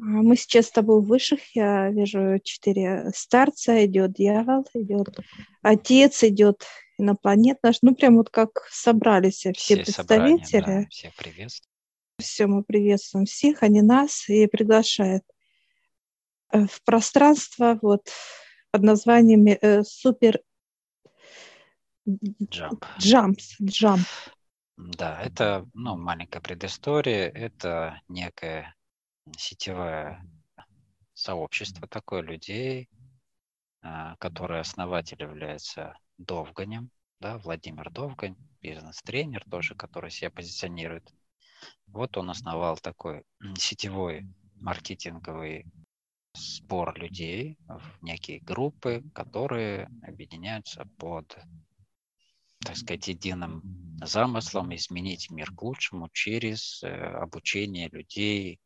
А мы сейчас с тобой в высших, я вижу четыре старца, идет дьявол, идет отец, идет инопланет наш. Ну, прям вот как собрались все, все представители. Собрания, да, всех приветствуем. Все, мы приветствуем всех, они нас и приглашают э, в пространство вот под названием э, супер Jump. Jumps, jump. Да, это ну, маленькая предыстория, это некое сетевое сообщество такое людей, а, которое основатель является Довганем, да, Владимир Довгань, бизнес-тренер тоже, который себя позиционирует. Вот он основал такой сетевой маркетинговый сбор людей в некие группы, которые объединяются под, так сказать, единым замыслом изменить мир к лучшему через э, обучение людей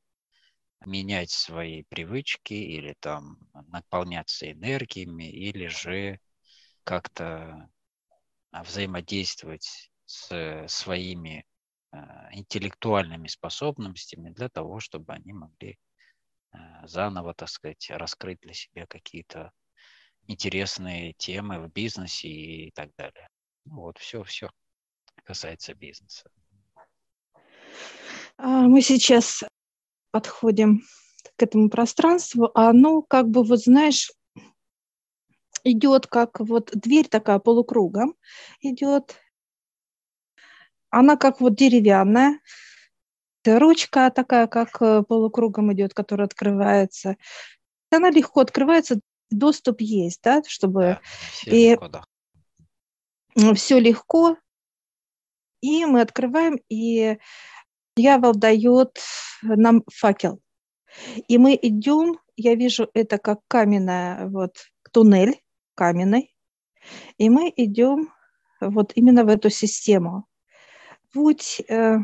менять свои привычки или там наполняться энергиями, или же как-то а, взаимодействовать с своими а, интеллектуальными способностями для того, чтобы они могли а, заново, так сказать, раскрыть для себя какие-то интересные темы в бизнесе и так далее. Ну вот, все, все касается бизнеса. Мы сейчас подходим к этому пространству, оно как бы, вот знаешь, идет как вот дверь такая полукругом идет. Она как вот деревянная, ручка такая, как э, полукругом идет, которая открывается. Она легко открывается, доступ есть, да, чтобы... Да, и легко, да. Все легко. И мы открываем, и дьявол дает нам факел. И мы идем, я вижу это как каменная вот туннель каменный, и мы идем вот именно в эту систему. Путь э,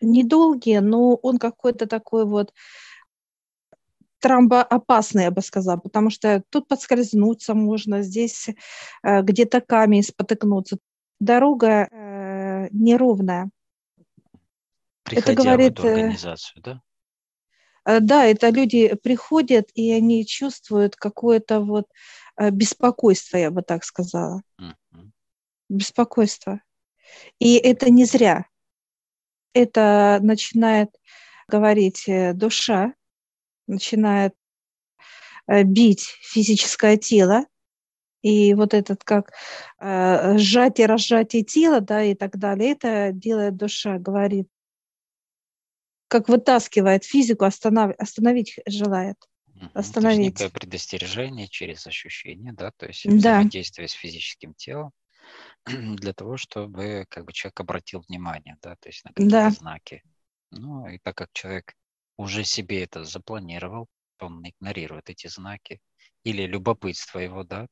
недолгий, но он какой-то такой вот тромбоопасный, я бы сказала, потому что тут подскользнуться можно, здесь э, где-то камень спотыкнуться. Дорога э, неровная. Приходя это говорит, в эту э, организацию, да? Э, да, это люди приходят, и они чувствуют какое-то вот э, беспокойство, я бы так сказала. Mm-hmm. Беспокойство. И это не зря. Это начинает говорить душа, начинает бить физическое тело, и вот этот как сжатие, разжатие тела, да, и так далее, это делает душа, говорит, как вытаскивает физику, останов... остановить желает. Остановить. То есть некое предостережение через ощущение, да, то есть взаимодействие да. с физическим телом для того, чтобы как бы человек обратил внимание, да, то есть на какие-то да. знаки. Ну, и так как человек уже себе это запланировал, он игнорирует эти знаки, или любопытство его, да,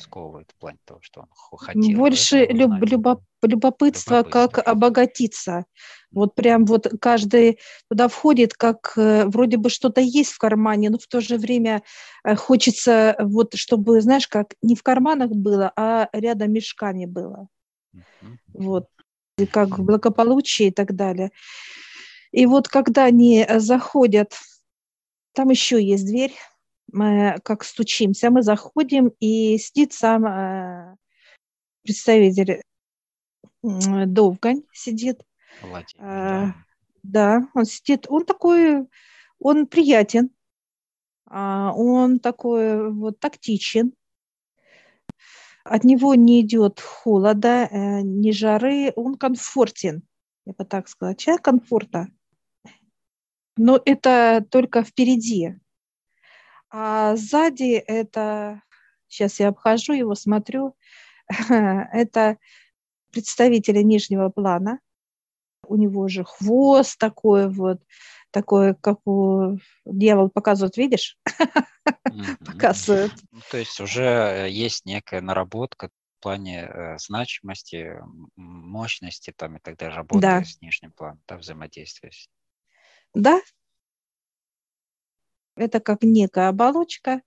сковывает в плане того, что он хотел. Больше люб, любоп, любопытство, любопытство, как обогатиться. Вот прям вот каждый туда входит, как э, вроде бы что-то есть в кармане, но в то же время э, хочется вот, чтобы, знаешь, как не в карманах было, а рядом мешками было. Uh-huh. Вот. И как благополучие и так далее. И вот когда они заходят, там еще есть дверь, мы как стучимся, мы заходим, и сидит сам э, представитель Довгань сидит. Владимир, э, да. он сидит, он такой, он приятен, а, он такой вот тактичен, от него не идет холода, э, ни жары, он комфортен, я бы так сказала, человек комфорта. Но это только впереди. А сзади это, сейчас я обхожу его, смотрю, это представители нижнего плана. У него же хвост такой вот, такой, как у дьявол показывает, видишь? Показывает. Ну, то есть уже есть некая наработка в плане э, значимости, мощности там и так далее, работы с нижним планом, да, взаимодействия. Да, это как некая оболочка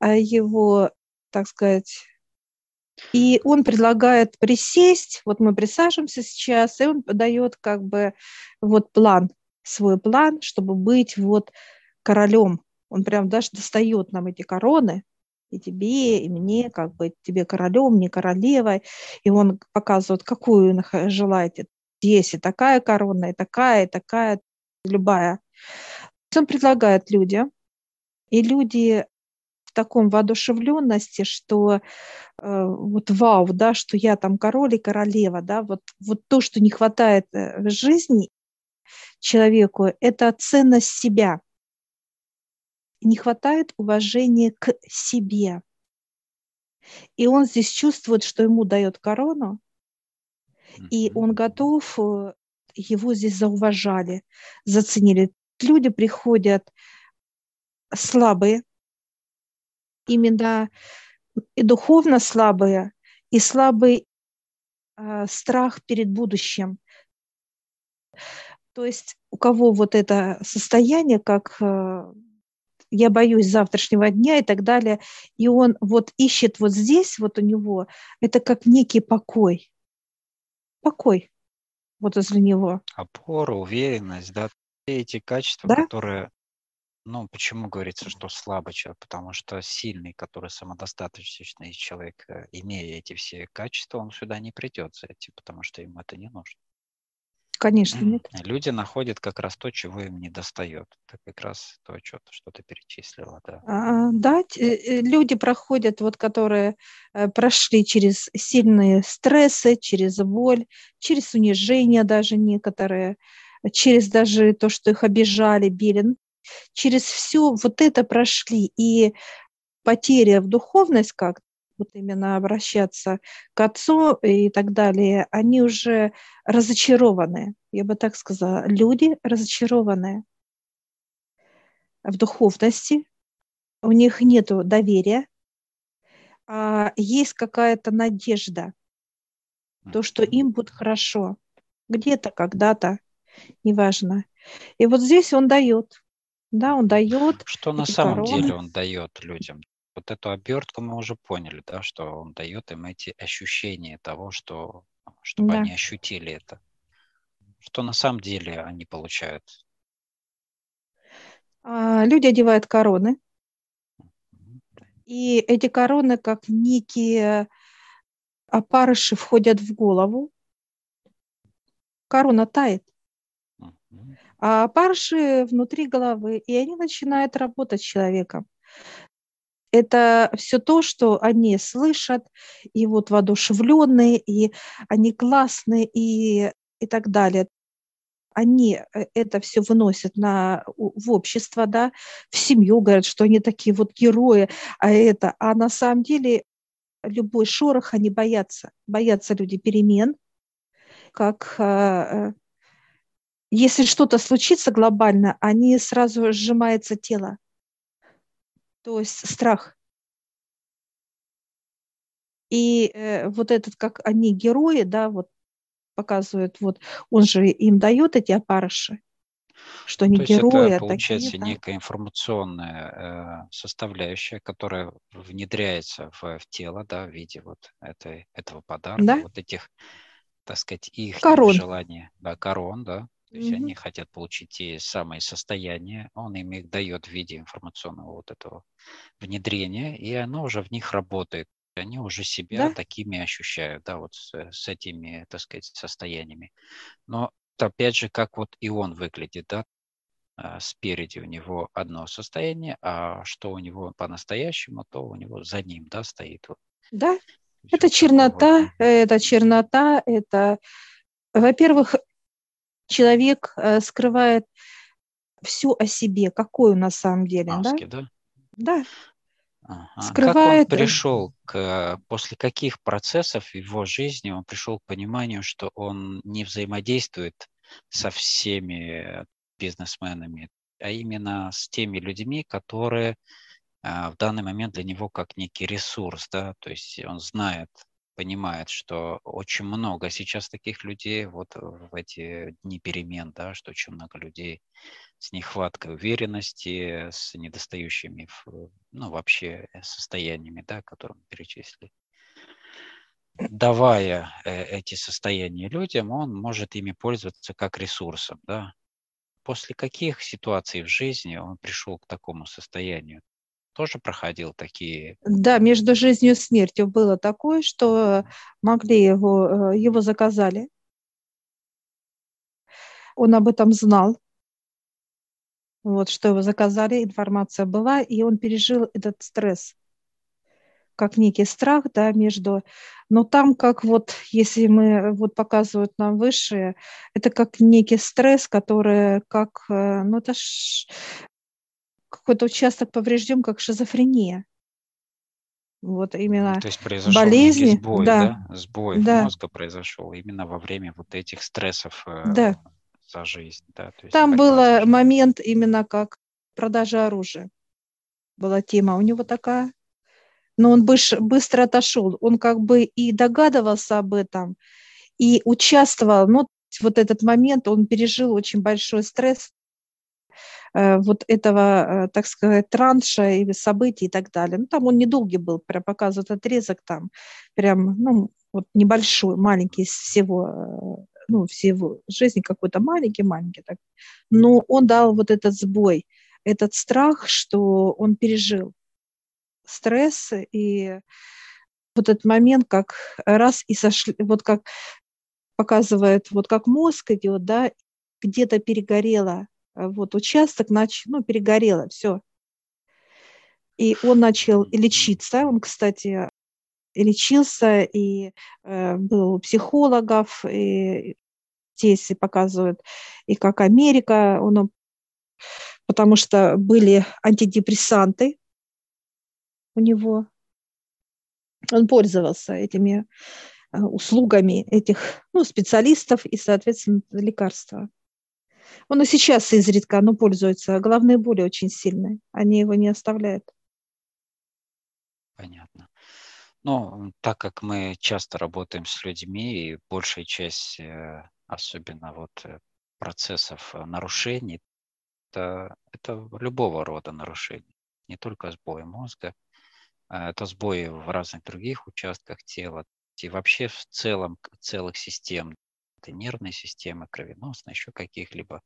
а его, так сказать, и он предлагает присесть, вот мы присаживаемся сейчас, и он дает как бы вот план свой план, чтобы быть вот королем. Он прям даже достает нам эти короны, и тебе, и мне, как бы тебе королем, не королевой. И он показывает, какую желаете. Есть и такая корона, и такая, и такая, любая. Он предлагает людям, и люди в таком воодушевленности, что э, вот вау, да, что я там король и королева, да, вот, вот то, что не хватает э, в жизни человеку, это ценность себя. Не хватает уважения к себе. И он здесь чувствует, что ему дает корону, и он готов, э, его здесь зауважали, заценили. Люди приходят слабые, именно и духовно слабые, и слабый э, страх перед будущим. То есть у кого вот это состояние, как э, я боюсь завтрашнего дня и так далее, и он вот ищет вот здесь, вот у него, это как некий покой. Покой вот возле него. Опора, уверенность, да, эти качества, да? которые ну, почему говорится, что слабый человек? Потому что сильный, который самодостаточный человек, э, имея эти все качества, он сюда не придет за этим, потому что ему это не нужно. Конечно, нет. Люди находят как раз то, чего им не достает. Это как раз то, что, что ты перечислила, да. А, да, э, люди проходят, вот которые э, прошли через сильные стрессы, через боль, через унижение даже некоторые, через даже то, что их обижали, били через все вот это прошли, и потеря в духовность как вот именно обращаться к отцу и так далее, они уже разочарованы, я бы так сказала, люди разочарованные в духовности, у них нет доверия, а есть какая-то надежда, то, что им будет хорошо, где-то, когда-то, неважно. И вот здесь он дает. Да, он дает. Что на самом короны. деле он дает людям? Вот эту обертку мы уже поняли, да, что он дает им эти ощущения того, что чтобы да. они ощутили это. Что на самом деле они получают? А, люди одевают короны. И эти короны, как некие опарыши, входят в голову. Корона тает а парши внутри головы, и они начинают работать с человеком. Это все то, что они слышат, и вот воодушевленные, и они классные, и, и так далее. Они э, это все выносят на, в общество, да, в семью, говорят, что они такие вот герои, а это, а на самом деле любой шорох они боятся, боятся люди перемен, как э, э, если что-то случится глобально, они сразу сжимается тело. То есть страх. И э, вот этот, как они герои, да, вот показывают, вот он же им дает эти опарыши, что они То герои. Это, получается такие, некая да. информационная э, составляющая, которая внедряется в, в тело, да, в виде вот этой, этого подарка, да? вот этих, так сказать, их корон. желания, да, корон, да, то есть mm-hmm. они хотят получить те самые состояния, он им их дает в виде информационного вот этого внедрения, и оно уже в них работает. Они уже себя да? такими ощущают, да, вот с, с этими, так сказать, состояниями. Но опять же, как вот и он выглядит, да, а, спереди у него одно состояние, а что у него по-настоящему, то у него за ним, да, стоит. Вот. Да, это чернота, это чернота, это, во-первых, человек э, скрывает все о себе, какой он на самом деле. Маски, да? Да. да. Ага. Скрывает... Как он пришел к, после каких процессов в его жизни он пришел к пониманию, что он не взаимодействует со всеми бизнесменами, а именно с теми людьми, которые а, в данный момент для него как некий ресурс, да, то есть он знает, понимает, что очень много сейчас таких людей вот в эти дни перемен, да, что очень много людей с нехваткой уверенности, с недостающими, ну, вообще состояниями, да, которые мы перечислили. Давая э, эти состояния людям, он может ими пользоваться как ресурсом, да, после каких ситуаций в жизни он пришел к такому состоянию? Тоже проходил такие? Да, между жизнью и смертью было такое, что могли его, э, его заказали. Он об этом знал, вот, что его заказали, информация была, и он пережил этот стресс как некий страх, да, между, но там как вот, если мы, вот показывают нам высшие, это как некий стресс, который как, э, ну это ж какой-то участок поврежден, как шизофрения. Вот именно То есть произошел болезни, сбой, да, да? Сбой да. мозга произошел именно во время вот этих стрессов э, да. за жизнь, да? То есть Там был момент именно как продажа оружия. Была тема у него такая но он быстро отошел. Он как бы и догадывался об этом, и участвовал. Но вот этот момент он пережил очень большой стресс э, вот этого, э, так сказать, транша или событий и так далее. Ну, там он недолгий был, прям показывает отрезок там, прям, ну, вот небольшой, маленький из всего, э, ну, всего жизни какой-то маленький-маленький. Так. Но он дал вот этот сбой, этот страх, что он пережил стресс и вот этот момент, как раз и сошли, вот как показывает, вот как мозг идет, да, где-то перегорело, э, вот участок, нач, ну, перегорело, все. И он начал лечиться, он, кстати, лечился и э, был у психологов, и здесь показывают, и как Америка, он, потому что были антидепрессанты, у него. Он пользовался этими э, услугами этих ну, специалистов и, соответственно, лекарства. Он и сейчас изредка ну, пользуется. Головные боли очень сильные. Они его не оставляют. Понятно. Ну, так как мы часто работаем с людьми, и большая часть, э, особенно вот э, процессов нарушений, это, это любого рода нарушений, не только сбоя мозга, а, это сбои в разных других участках тела и вообще в целом целых систем, это нервной системы, кровеносной, еще каких-либо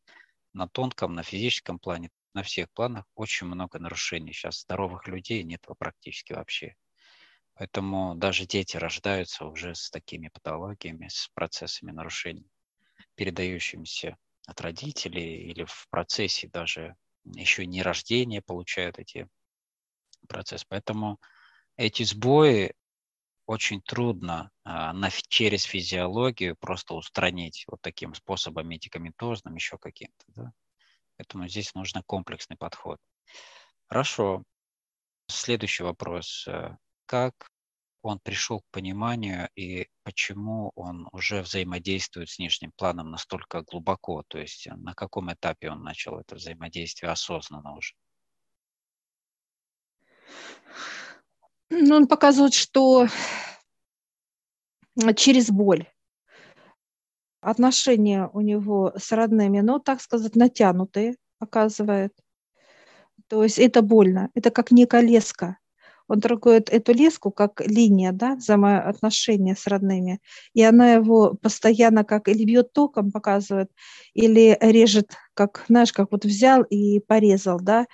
на тонком, на физическом плане, на всех планах очень много нарушений. Сейчас здоровых людей нет практически вообще. Поэтому даже дети рождаются уже с такими патологиями, с процессами нарушений, передающимися от родителей или в процессе даже еще не рождения получают эти процессы. Поэтому эти сбои очень трудно а, на, через физиологию просто устранить вот таким способом медикаментозным, еще каким-то. Да? Поэтому здесь нужно комплексный подход. Хорошо. Следующий вопрос. Э, как он пришел к пониманию и почему он уже взаимодействует с нижним планом настолько глубоко? То есть на каком этапе он начал это взаимодействие осознанно уже? Ну, он показывает, что через боль отношения у него с родными, ну, так сказать, натянутые, показывает. То есть это больно, это как некая леска. Он трогает эту леску как линия, да, взаимоотношения с родными, и она его постоянно как или бьет током, показывает, или режет, как, знаешь, как вот взял и порезал, да,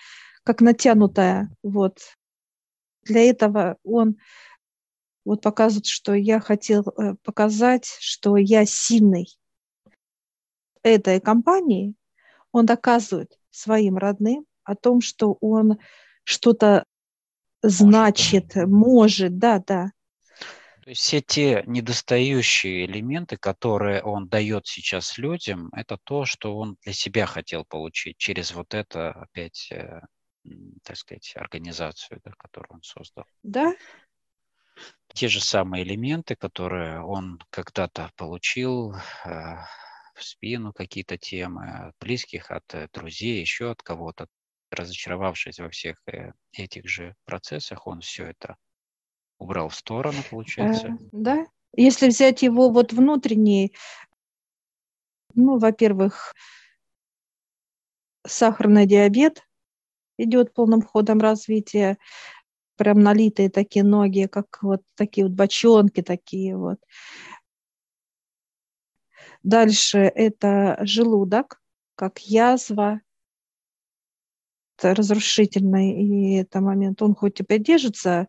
как натянутая, вот, для этого он вот показывает, что я хотел э, показать, что я сильный этой компании. Он доказывает своим родным о том, что он что-то значит, может, может да, да. То есть все те недостающие элементы, которые он дает сейчас людям, это то, что он для себя хотел получить через вот это опять э, так сказать, организацию, да, которую он создал. Да. Те же самые элементы, которые он когда-то получил э, в спину, какие-то темы от близких, от э, друзей, еще от кого-то, разочаровавшись во всех э, этих же процессах, он все это убрал в сторону, получается. Э, да. Если взять его вот внутренний, ну, во-первых, сахарный диабет, идет полным ходом развития, прям налитые такие ноги, как вот такие вот бочонки такие вот. Дальше это желудок, как язва, это разрушительный и это момент. Он хоть и придержится,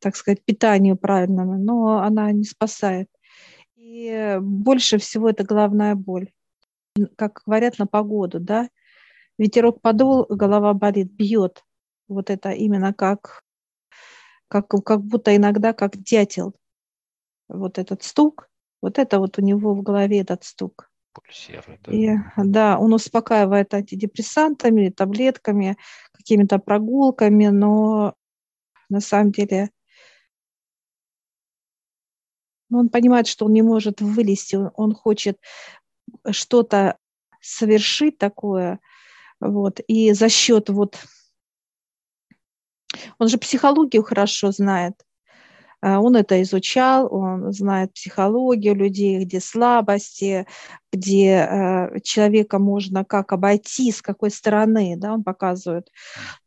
так сказать, питанию правильному, но она не спасает. И больше всего это головная боль. Как говорят на погоду, да, ветерок подул, голова болит, бьет. Вот это именно как, как, как будто иногда как дятел. Вот этот стук, вот это вот у него в голове этот стук. Пульсирует. Да? И, да, он успокаивает антидепрессантами, таблетками, какими-то прогулками, но на самом деле ну, он понимает, что он не может вылезти, он хочет что-то совершить такое, вот, и за счет вот, он же психологию хорошо знает, а, он это изучал, он знает психологию людей, где слабости, где э, человека можно как обойти, с какой стороны, да, он показывает.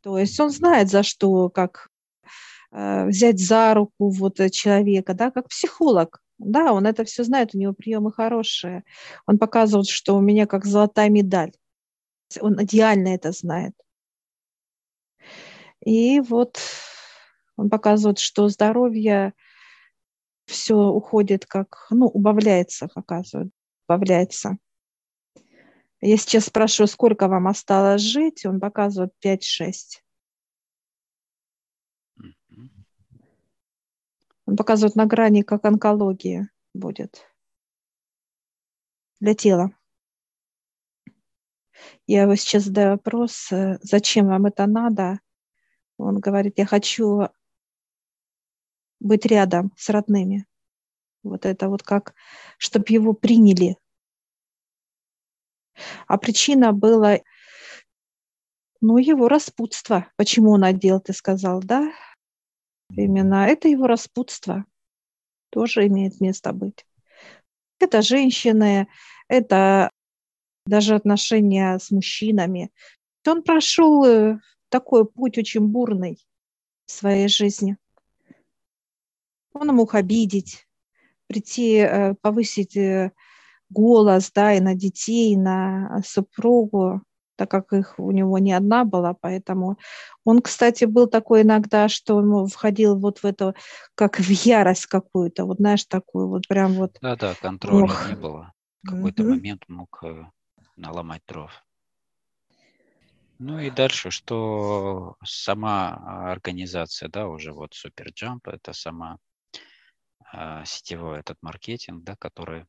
То есть он знает, за что, как э, взять за руку вот человека, да, как психолог. Да, он это все знает, у него приемы хорошие. Он показывает, что у меня как золотая медаль. Он идеально это знает. И вот он показывает, что здоровье все уходит как, ну, убавляется, показывает, убавляется. Я сейчас спрашиваю, сколько вам осталось жить, он показывает 5-6. Он показывает на грани, как онкология будет для тела. Я его сейчас задаю вопрос, э, зачем вам это надо? Он говорит, я хочу быть рядом с родными. Вот это вот как, чтобы его приняли. А причина была, ну, его распутство. Почему он одел, ты сказал, да? Именно это его распутство тоже имеет место быть. Это женщины, это даже отношения с мужчинами. Он прошел э, такой путь очень бурный в своей жизни он мог обидеть, прийти, э, повысить э, голос, да, и на детей, и на супругу, так как их у него не одна была, поэтому он, кстати, был такой иногда, что он входил вот в это, как в ярость какую-то, вот знаешь, такую вот прям вот. Да-да, контроля Ох. не было. В какой-то mm момент мог наломать дров. Ну и дальше, что сама организация, да, уже вот Суперджамп, это сама а, сетевой этот маркетинг, да, который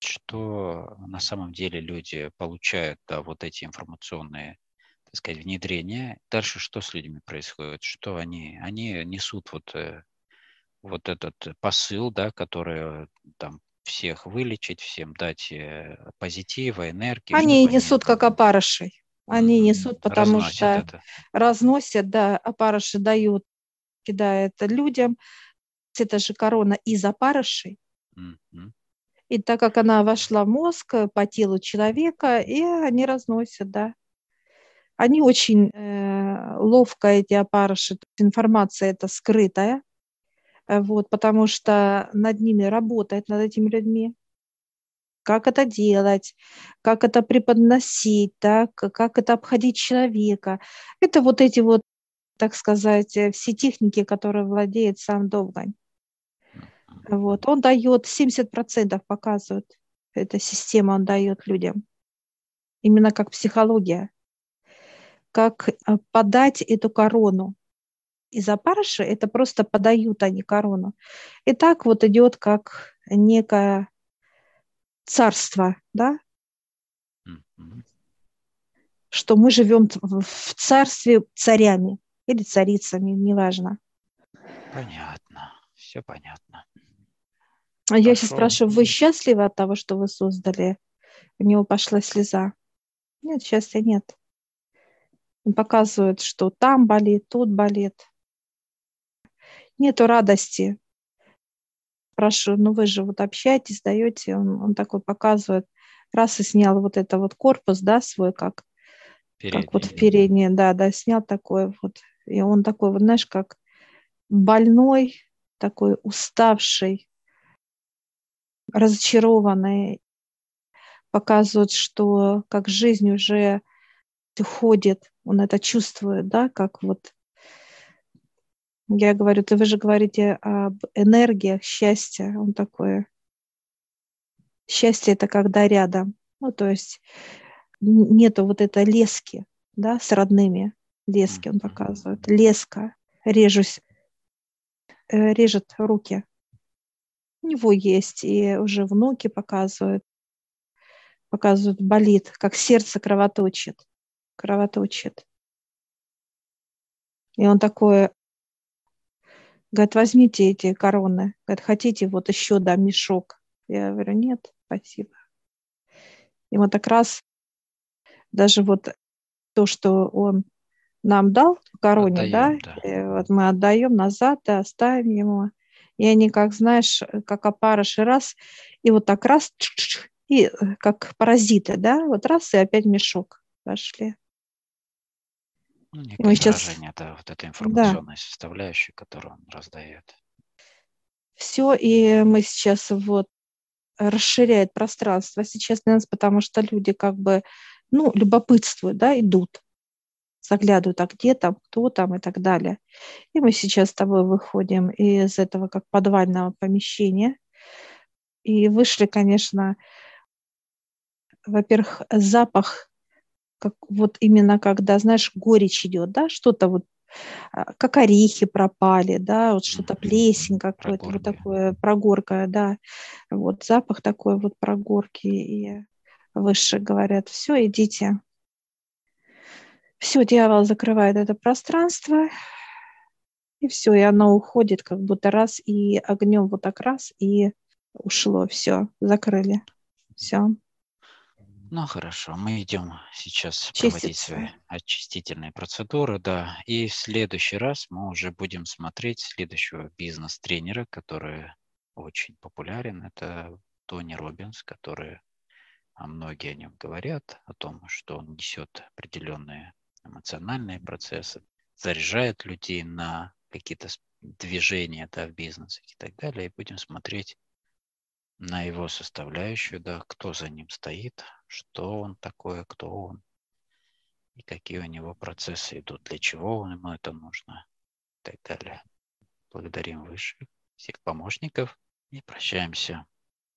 что на самом деле люди получают да, вот эти информационные так сказать, внедрения. Дальше что с людьми происходит? Что они, они несут вот, э, вот этот посыл, да, который там всех вылечить, всем дать э, позитива, энергии. Они несут как опарыши. Они несут, потому разносят что это. разносят, да, опарыши дают, кидают людям, это же корона из опарышей. Mm-hmm. И так как она вошла в мозг э, по телу человека, и они разносят, да. Они очень э, ловко, эти опарыши, информация это скрытая, вот, потому что над ними работает, над этими людьми. Как это делать, как это преподносить, так, как это обходить человека. Это вот эти вот, так сказать, э, все техники, которые владеет сам Довгань. Вот. Он дает 70% показывает, эта система он дает людям. Именно как психология. Как э, подать эту корону. Из опарыши это просто подают они корону. И так вот идет как некое царство, да? Что мы живем в царстве царями или царицами, неважно. Понятно, все понятно. А я сейчас спрашиваю, вы счастливы от того, что вы создали? У него пошла слеза. Нет, счастья нет. Он показывает, что там болит, тут болит. Нету радости. Спрашиваю, ну вы же вот общаетесь, даете, он, он такой показывает, раз и снял вот это вот корпус, да, свой, как, передний. как вот в переднее, да, да, снял такой вот, и он такой, вот знаешь, как больной, такой уставший, разочарованный, показывают, что как жизнь уже уходит, он это чувствует, да, как вот я говорю, ты вы же говорите об энергиях счастья, он такое. Счастье это когда рядом, ну то есть нету вот этой лески, да, с родными, лески он показывает, леска, режусь, э, режет руки. У него есть, и уже внуки показывают, показывают, болит, как сердце кровоточит, кровоточит. И он такой, говорит, возьмите эти короны. Говорит, хотите вот еще, да, мешок? Я говорю, нет, спасибо. И вот как раз даже вот то, что он нам дал в короне, отдаем, да, да. Э, вот мы отдаем назад, да, ставим ему. И они, как знаешь, как опарыши, раз, и вот так раз, и э, как паразиты, да, вот раз, и опять мешок пошли. Ну, некое мы сейчас... это вот эта информационная да. составляющая, которую он раздает. Все, и мы сейчас вот расширяет пространство сейчас для нас, потому что люди как бы, ну, любопытствуют, да, идут, заглядывают, а где там, кто там и так далее. И мы сейчас с тобой выходим из этого как подвального помещения и вышли, конечно, во-первых, запах как вот именно когда, знаешь, горечь идет, да, что-то вот а, как орехи пропали, да, вот что-то плесень какое-то, вот такое, прогорка, да, вот запах такой вот прогорки, и выше говорят, все, идите. Все, дьявол закрывает это пространство, и все, и оно уходит как будто раз, и огнем вот так раз, и ушло, все, закрыли, все. Ну хорошо, мы идем сейчас Чиститься. проводить свои очистительные процедуры, да. И в следующий раз мы уже будем смотреть следующего бизнес-тренера, который очень популярен. Это Тони Робинс, который а многие о нем говорят, о том, что он несет определенные эмоциональные процессы, заряжает людей на какие-то движения да, в бизнесе и так далее. И будем смотреть на его составляющую, да, кто за ним стоит, что он такое, кто он, и какие у него процессы идут, для чего ему это нужно и так далее. Благодарим высших, всех помощников и прощаемся.